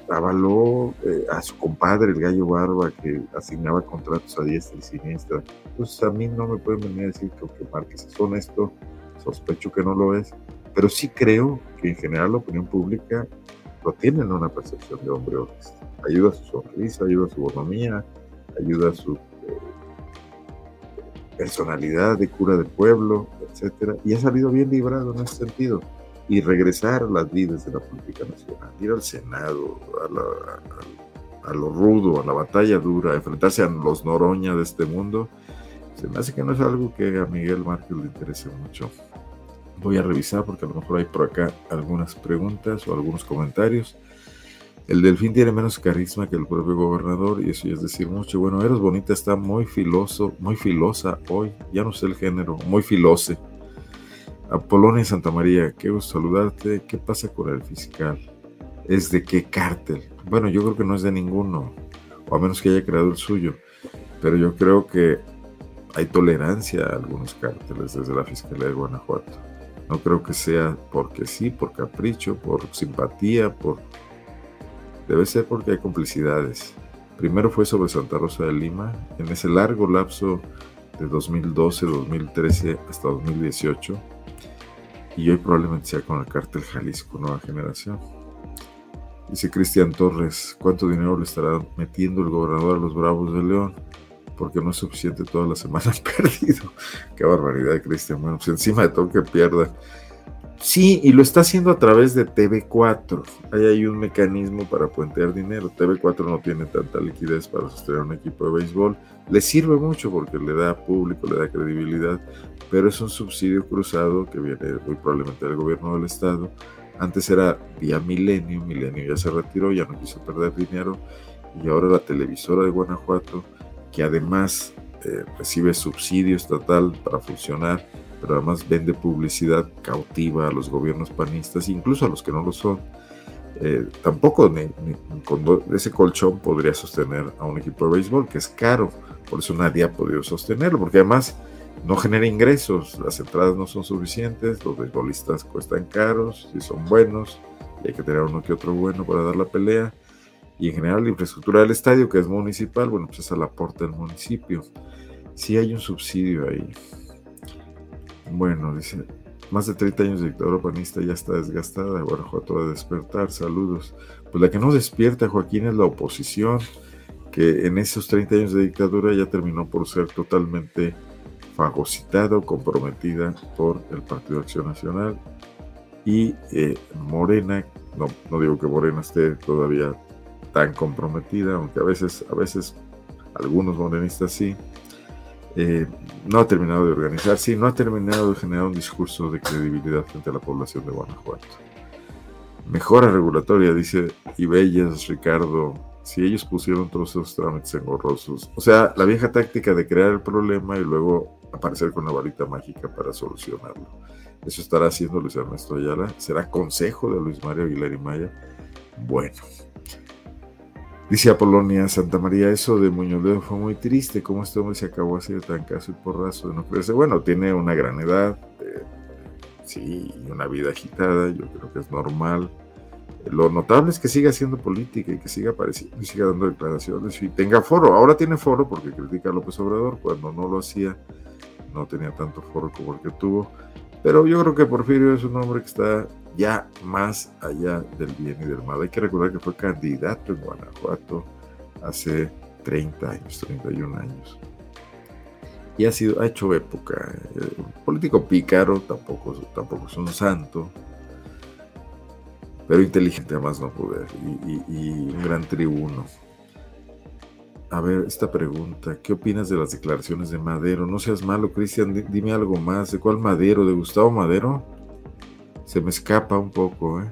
avaló eh, a su compadre, el gallo Barba, que asignaba contratos a diestra y siniestra. Pues a mí no me pueden venir a decir que, que Márquez es honesto, sospecho que no lo es, pero sí creo que en general la opinión pública lo tienen una percepción de hombre honesto. Ayuda a su sonrisa, ayuda a su bonomía, ayuda a su eh, personalidad de cura del pueblo, etcétera, y ha salido bien librado en ese sentido. Y regresar a las vidas de la política nacional, ir al Senado, a, a lo rudo, a la batalla dura, a enfrentarse a los Noroña de este mundo, se me hace que no es algo que a Miguel Márquez le interese mucho voy a revisar porque a lo mejor hay por acá algunas preguntas o algunos comentarios. El delfín tiene menos carisma que el propio gobernador y eso ya es decir mucho. Bueno, Eros Bonita está muy filoso, muy filosa hoy, ya no sé el género, muy filose. Apolonia Santa María, qué gusto saludarte. ¿Qué pasa con el fiscal? ¿Es de qué cártel? Bueno, yo creo que no es de ninguno, o a menos que haya creado el suyo, pero yo creo que hay tolerancia a algunos cárteles desde la Fiscalía de Guanajuato. No creo que sea porque sí, por capricho, por simpatía, por... Debe ser porque hay complicidades. Primero fue sobre Santa Rosa de Lima, en ese largo lapso de 2012, 2013 hasta 2018, y hoy probablemente sea con el cártel Jalisco Nueva Generación. Dice Cristian Torres, ¿cuánto dinero le estará metiendo el gobernador a los Bravos de León? porque no es suficiente toda la semana perdido. Qué barbaridad, Cristian. Bueno, pues encima de todo que pierda. Sí, y lo está haciendo a través de TV4. Ahí hay un mecanismo para puentear dinero. TV4 no tiene tanta liquidez para sostener un equipo de béisbol. Le sirve mucho porque le da público, le da credibilidad, pero es un subsidio cruzado que viene muy probablemente del gobierno del estado. Antes era vía Milenio, Milenio ya se retiró, ya no quiso perder dinero, y ahora la televisora de Guanajuato que además eh, recibe subsidio estatal para funcionar, pero además vende publicidad cautiva a los gobiernos panistas, incluso a los que no lo son. Eh, tampoco con ese colchón podría sostener a un equipo de béisbol, que es caro, por eso nadie ha podido sostenerlo, porque además no genera ingresos, las entradas no son suficientes, los beisbolistas cuestan caros, si son buenos, y hay que tener uno que otro bueno para dar la pelea y en general la infraestructura del estadio, que es municipal, bueno, pues es al aporte del municipio. Sí hay un subsidio ahí. Bueno, dice, más de 30 años de dictadura panista ya está desgastada, Guanajuato va a despertar, saludos. Pues la que no despierta, Joaquín, es la oposición, que en esos 30 años de dictadura ya terminó por ser totalmente fagocitada comprometida por el Partido Acción Nacional y eh, Morena, no, no digo que Morena esté todavía tan comprometida, aunque a veces, a veces algunos morenistas sí, eh, no ha terminado de organizarse y no ha terminado de generar un discurso de credibilidad frente a la población de Guanajuato. Mejora regulatoria, dice Ibellas Ricardo. Si ellos pusieron todos esos trámites engorrosos. O sea, la vieja táctica de crear el problema y luego aparecer con una varita mágica para solucionarlo. Eso estará haciendo Luis Ernesto Ayala. ¿Será consejo de Luis Mario Aguilar y Maya? Bueno. Dice Apolonia Santa María, eso de Muñoz fue muy triste. ¿Cómo este hombre se acabó así de tan caso y porrazo de no creerse? Bueno, tiene una gran edad, eh, sí, una vida agitada. Yo creo que es normal. Lo notable es que siga haciendo política y que siga apareciendo siga dando declaraciones y tenga foro. Ahora tiene foro porque critica a López Obrador. Cuando no lo hacía, no tenía tanto foro como el que tuvo. Pero yo creo que Porfirio es un hombre que está ya más allá del bien y del mal. Hay que recordar que fue candidato en Guanajuato hace 30 años, 31 años. Y ha, sido, ha hecho época. Un político pícaro, tampoco, tampoco es un santo, pero inteligente a más no poder y un gran tribuno. A ver, esta pregunta, ¿qué opinas de las declaraciones de Madero? No seas malo, Cristian, dime algo más. ¿De cuál Madero? ¿De Gustavo Madero? Se me escapa un poco, ¿eh?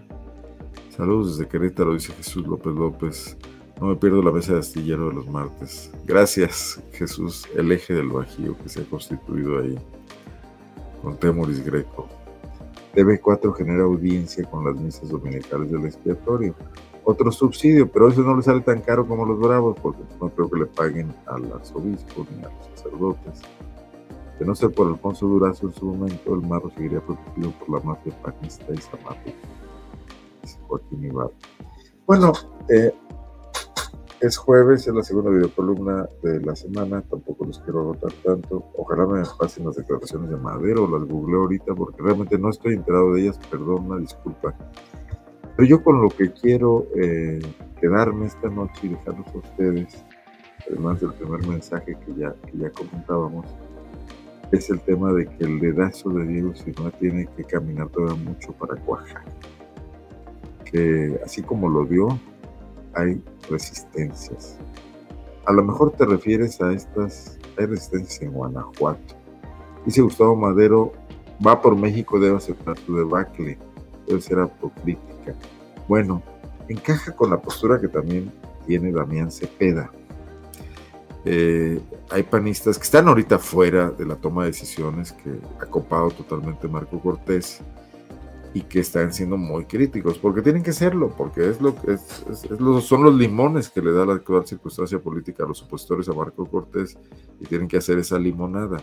Saludos desde Querétaro, dice Jesús López López. No me pierdo la mesa de astillero de los martes. Gracias, Jesús, el eje del Bajío que se ha constituido ahí. Con Temoris Greco. TV4 genera audiencia con las misas dominicales del expiatorio otro subsidio, pero eso no le sale tan caro como los bravos, porque no creo que le paguen al arzobispo ni a los sacerdotes. De no ser por Alfonso Durazo en su momento, el marro seguiría protegido por la mafia panista y zapato. Joaquín Ibarra. Bueno, eh, es jueves, es la segunda videocolumna de la semana, tampoco los quiero agotar tanto. Ojalá me pasen las declaraciones de Madero, las googleo ahorita porque realmente no estoy enterado de ellas, perdón, una disculpa. Pero yo con lo que quiero eh, quedarme esta noche y dejarlos a ustedes, además del primer mensaje que ya, que ya comentábamos, es el tema de que el dedazo de Diego Sinaloa tiene que caminar todavía mucho para cuajar. Que así como lo dio, hay resistencias. A lo mejor te refieres a estas, hay resistencias en Guanajuato. Dice Gustavo Madero, va por México, debe aceptar su debacle, debe ser apocrítico bueno, encaja con la postura que también tiene Damián Cepeda. Eh, hay panistas que están ahorita fuera de la toma de decisiones que ha copado totalmente Marco Cortés y que están siendo muy críticos, porque tienen que serlo, porque es lo, es, son los limones que le da la actual circunstancia política a los opositores a Marco Cortés y tienen que hacer esa limonada.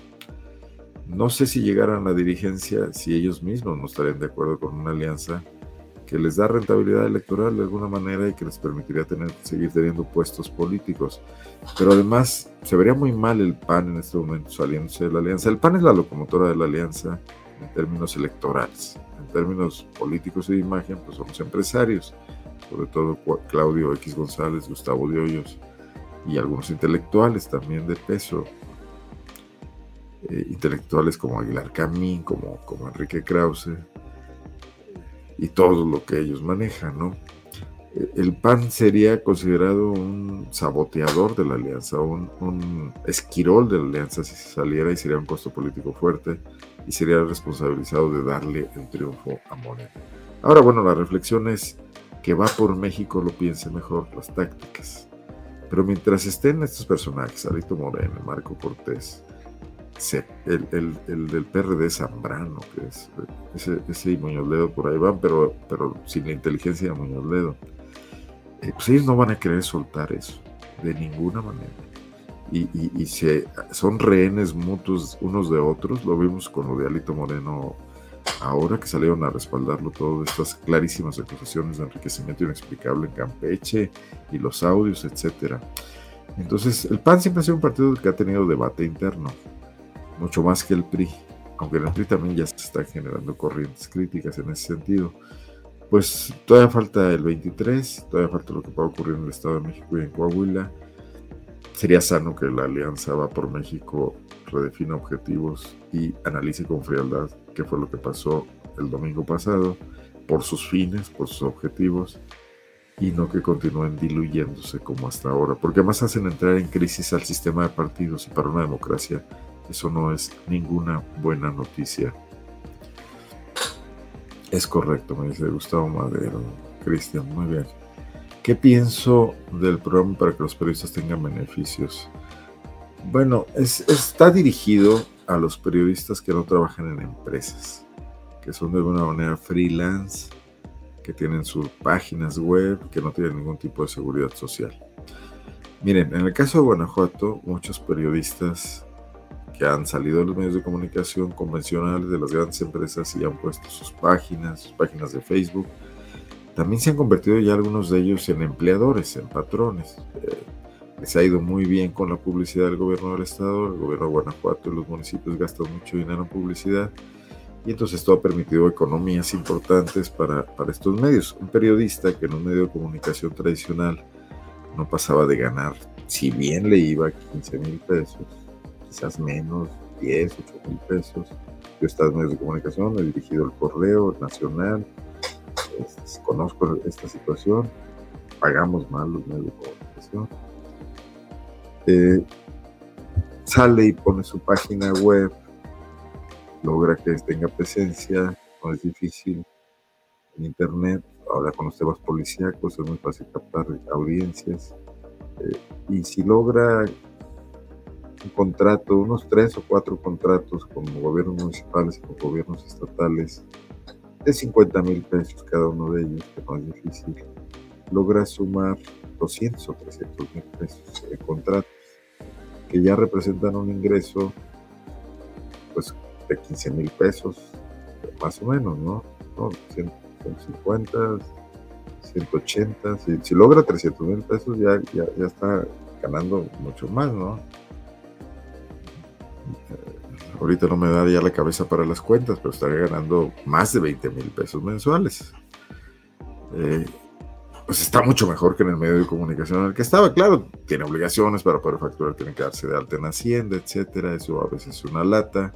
No sé si llegaran a la dirigencia, si ellos mismos no estarían de acuerdo con una alianza que les da rentabilidad electoral de alguna manera y que les permitiría tener, seguir teniendo puestos políticos. Pero además se vería muy mal el PAN en este momento saliéndose de la alianza. El PAN es la locomotora de la alianza en términos electorales. En términos políticos y de imagen, pues somos empresarios, sobre todo Claudio X González, Gustavo de y algunos intelectuales también de peso. Eh, intelectuales como Aguilar Camín, como, como Enrique Krause, y todo lo que ellos manejan, ¿no? Eh, el PAN sería considerado un saboteador de la alianza, un, esquirol de la alianza si se saliera y sería un costo político fuerte y sería responsabilizado de darle el triunfo a Moreno. Ahora, bueno, la reflexión es que va por México lo piense mejor, las tácticas. Pero mientras estén estos personajes, Alito Moreno, Marco Cortés, Sí, el, el, del PRD Zambrano, que es ese, ese Muñoz Ledo por ahí van, pero, pero sin la inteligencia de Muñoz Ledo. Eh, pues ellos no van a querer soltar eso, de ninguna manera. Y, y, y se, son rehenes mutuos unos de otros, lo vimos con lo de Alito Moreno ahora que salieron a respaldarlo todo, estas clarísimas acusaciones de enriquecimiento inexplicable en Campeche y los audios, etcétera. Entonces, el PAN siempre ha sido un partido que ha tenido debate interno mucho más que el PRI, aunque en el PRI también ya se están generando corrientes críticas en ese sentido. Pues todavía falta el 23, todavía falta lo que va a ocurrir en el Estado de México y en Coahuila. Sería sano que la Alianza Va por México redefina objetivos y analice con frialdad qué fue lo que pasó el domingo pasado por sus fines, por sus objetivos y no que continúen diluyéndose como hasta ahora, porque además hacen entrar en crisis al sistema de partidos y para una democracia eso no es ninguna buena noticia. Es correcto, me dice Gustavo Madero. Cristian, muy bien. ¿Qué pienso del programa para que los periodistas tengan beneficios? Bueno, está dirigido a los periodistas que no trabajan en empresas, que son de alguna manera freelance, que tienen sus páginas web, que no tienen ningún tipo de seguridad social. Miren, en el caso de Guanajuato, muchos periodistas que han salido de los medios de comunicación convencionales de las grandes empresas y han puesto sus páginas, sus páginas de Facebook, también se han convertido ya algunos de ellos en empleadores, en patrones. Eh, les ha ido muy bien con la publicidad del gobierno del estado, el gobierno de Guanajuato y los municipios gastan mucho dinero en publicidad y entonces esto ha permitido economías importantes para, para estos medios. Un periodista que en un medio de comunicación tradicional no pasaba de ganar, si bien le iba 15 mil pesos, quizás menos, 10, 8 mil pesos. Yo estado en medios de comunicación, he dirigido el correo nacional, conozco esta situación, pagamos mal los medios de comunicación. Eh, sale y pone su página web, logra que tenga presencia, no es difícil en internet, ahora con los temas policíacos es muy fácil captar audiencias. Eh, y si logra un contrato, unos tres o cuatro contratos con gobiernos municipales y con gobiernos estatales, de 50 mil pesos cada uno de ellos, que no es difícil, logra sumar 200 o 300 mil pesos de contratos, que ya representan un ingreso pues de 15 mil pesos, más o menos, ¿no? ¿No? 150, 180, si, si logra 300 mil pesos ya, ya, ya está ganando mucho más, ¿no? Ahorita no me da ya la cabeza para las cuentas, pero estaría ganando más de 20 mil pesos mensuales. Eh, pues está mucho mejor que en el medio de comunicación en el que estaba. Claro, tiene obligaciones para poder facturar, tiene que darse de alta en Hacienda, etcétera. Eso a veces es una lata,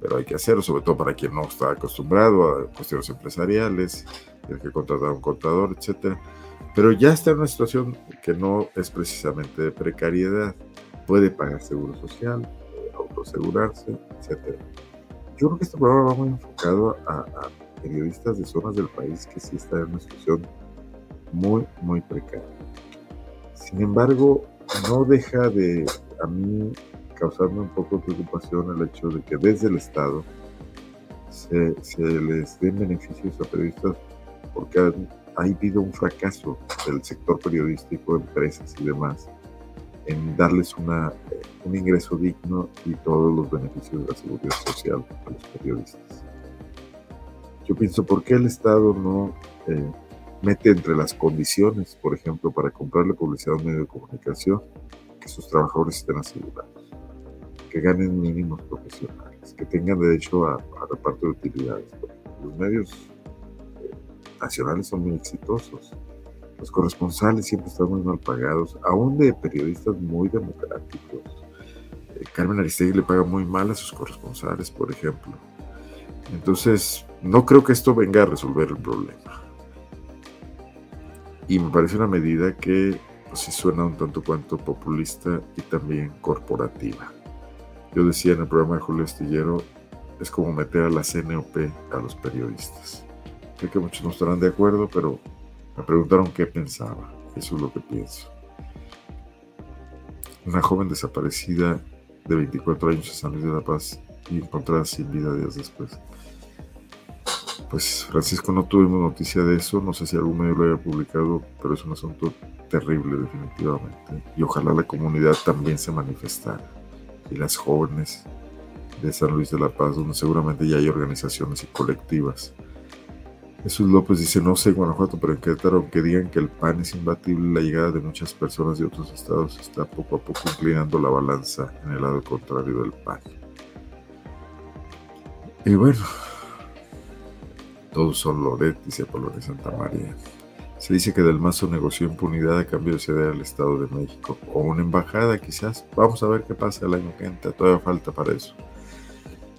pero hay que hacerlo, sobre todo para quien no está acostumbrado a cuestiones empresariales, tiene que contratar a un contador, etcétera. Pero ya está en una situación que no es precisamente de precariedad. Puede pagar seguro social, autoasegurarse, etc. Yo creo que este programa va muy enfocado a, periodistas de zonas del país que sí están en una situación muy, muy precaria. Sin embargo, no deja de a mí causarme un poco de preocupación el hecho de que desde el Estado se, les den beneficios a periodistas porque ha habido un fracaso del sector periodístico, empresas y demás, en darles una, un ingreso digno y todos los beneficios de la seguridad social a los periodistas. Yo pienso, ¿por qué el Estado no eh, mete entre las condiciones, por ejemplo, para comprarle publicidad a un medio de comunicación, que sus trabajadores estén asegurados, que ganen mínimos profesionales, que tengan derecho a, reparto de utilidades? Los medios eh, nacionales son muy exitosos los corresponsales siempre están muy mal pagados, aún de periodistas muy democráticos. Eh, Carmen Aristegui le paga muy mal a sus corresponsales, por ejemplo. Entonces, no creo que esto venga a resolver el problema. Y me parece una medida que pues, sí suena un tanto cuanto populista y también corporativa. Yo decía en el programa de Julio Astillero, es como meter a la CNOP a los periodistas. Sé que muchos no estarán de acuerdo, pero me preguntaron qué pensaba. Eso es lo que pienso. Una joven desaparecida de 24 años en San Luis de la Paz y encontrada sin vida días después. Pues Francisco no tuvimos noticia de eso, no sé si algún medio lo haya publicado, pero es un asunto terrible definitivamente. Y ojalá la comunidad también se manifestara. Y las jóvenes de San Luis de la Paz, donde seguramente ya hay organizaciones y colectivas Jesús López dice, no sé Guanajuato, pero en Querétaro, aunque digan que el PAN es imbatible, la llegada de muchas personas de otros estados está poco a poco inclinando la balanza en el lado contrario del PAN. Y bueno, todos son Loret, dice Polonia Santa María. Se dice que Del Mazo negoció impunidad a cambio de ceder al Estado de México, o una embajada quizás. Vamos a ver qué pasa el año que entra, todavía falta para eso.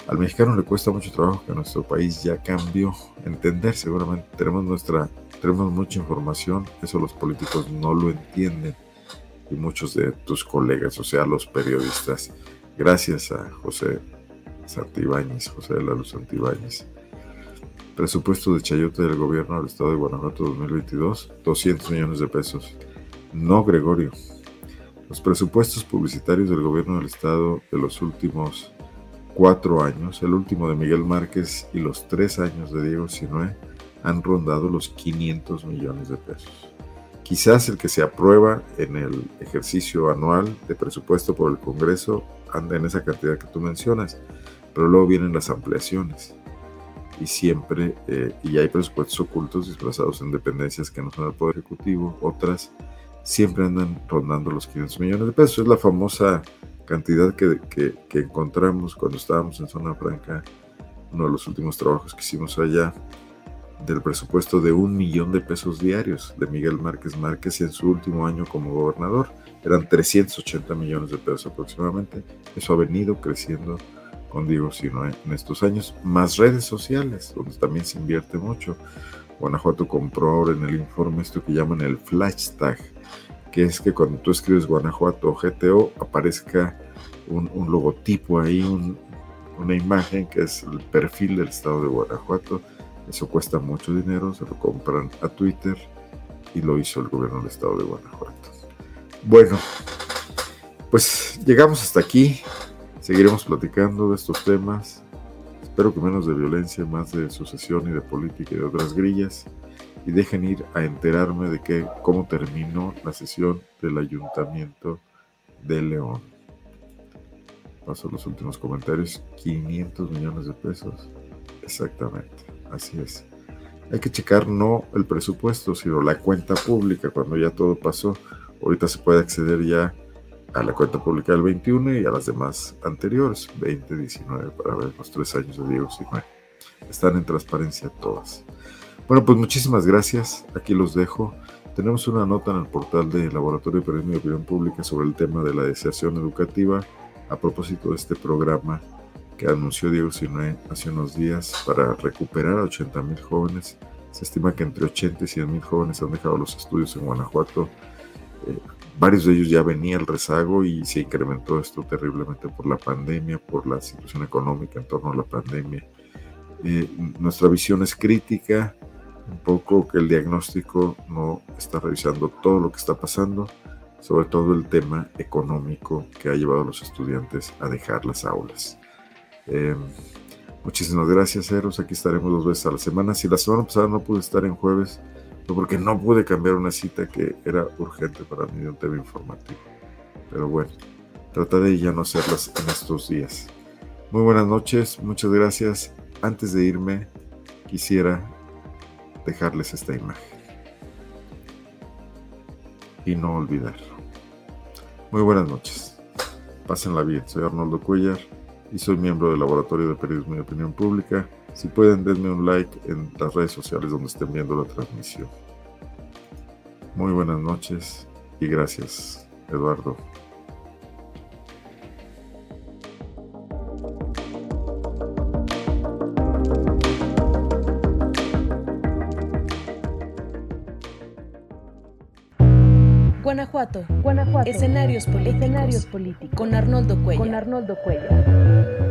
Al mexicano le cuesta mucho trabajo que nuestro país ya cambió. Entender, seguramente tenemos nuestra, tenemos mucha información, eso los políticos no lo entienden y muchos de tus colegas, o sea, los periodistas. Gracias a José Santibáñez, José de la Luz Santibáñez. Presupuesto de chayote del gobierno del estado de Guanajuato 2022, 200 millones de pesos. No, Gregorio. Los presupuestos publicitarios del gobierno del estado de los últimos cuatro años, el último de Miguel Márquez y los tres años de Diego Sinue, han rondado los 500 millones de pesos. Quizás el que se aprueba en el ejercicio anual de presupuesto por el Congreso anda en esa cantidad que tú mencionas, pero luego vienen las ampliaciones y siempre, eh, y hay presupuestos ocultos disfrazados en dependencias que no son del Poder Ejecutivo, otras siempre andan rondando los 500 millones de pesos. Es la famosa cantidad que, encontramos cuando estábamos en Zona Franca, uno de los últimos trabajos que hicimos allá, del presupuesto de un millón de pesos diarios de Miguel Márquez Márquez en su último año como gobernador eran 380 millones de pesos aproximadamente. Eso ha venido creciendo con Diego sino en estos años, más redes sociales, donde también se invierte mucho. Guanajuato compró ahora en el informe esto que llaman el flash tag, que es que cuando tú escribes Guanajuato GTO aparezca un, logotipo ahí, una imagen que es el perfil del estado de Guanajuato. Eso cuesta mucho dinero, se lo compran a Twitter y lo hizo el gobierno del estado de Guanajuato. Bueno, pues llegamos hasta aquí. Seguiremos platicando de estos temas. Espero que menos de violencia, más de sucesión y de política y de otras grillas. Y dejen ir a enterarme de que, cómo terminó la sesión del Ayuntamiento de León. Paso los últimos comentarios. 500 millones de pesos. Exactamente. Así es. Hay que checar no el presupuesto, sino la cuenta pública cuando ya todo pasó. Ahorita se puede acceder ya a la cuenta pública del 21 y a las demás anteriores, 20, 19, para ver los tres años de Diego Sinue. Están en transparencia todas. Bueno, pues muchísimas gracias. Aquí los dejo. Tenemos una nota en el portal del Laboratorio de Periodismo y Opinión Pública sobre el tema de la deseación educativa a propósito de este programa que anunció Diego Sinue hace unos días para recuperar a 80 mil jóvenes. Se estima que entre 80 y 100 mil jóvenes han dejado los estudios en Guanajuato. Eh, varios de ellos ya venía el rezago y se incrementó esto terriblemente por la pandemia, por la situación económica en torno a la pandemia. Eh, nuestra visión es crítica, un poco que el diagnóstico no está revisando todo lo que está pasando, sobre todo el tema económico que ha llevado a los estudiantes a dejar las aulas. Eh, muchísimas gracias, Eros. Aquí estaremos dos veces a la semana. Si la semana pasada no pude estar en jueves, porque no pude cambiar una cita que era urgente para mí de un tema informativo. Pero bueno, trataré ya no hacerlas en estos días. Muy buenas noches, muchas gracias. Antes de irme, quisiera dejarles esta imagen. Y no olvidar. Muy buenas noches. Pásenla bien. Soy Arnoldo Cuellar y soy miembro del Laboratorio de Periodismo y Opinión Pública si pueden, denme un like en las redes sociales donde estén viendo la transmisión. Muy buenas noches y gracias, Eduardo. Guanajuato. Guanajuato. Escenarios políticos. Escenarios políticos. Con Arnoldo Cuello. Con Arnoldo Cuello.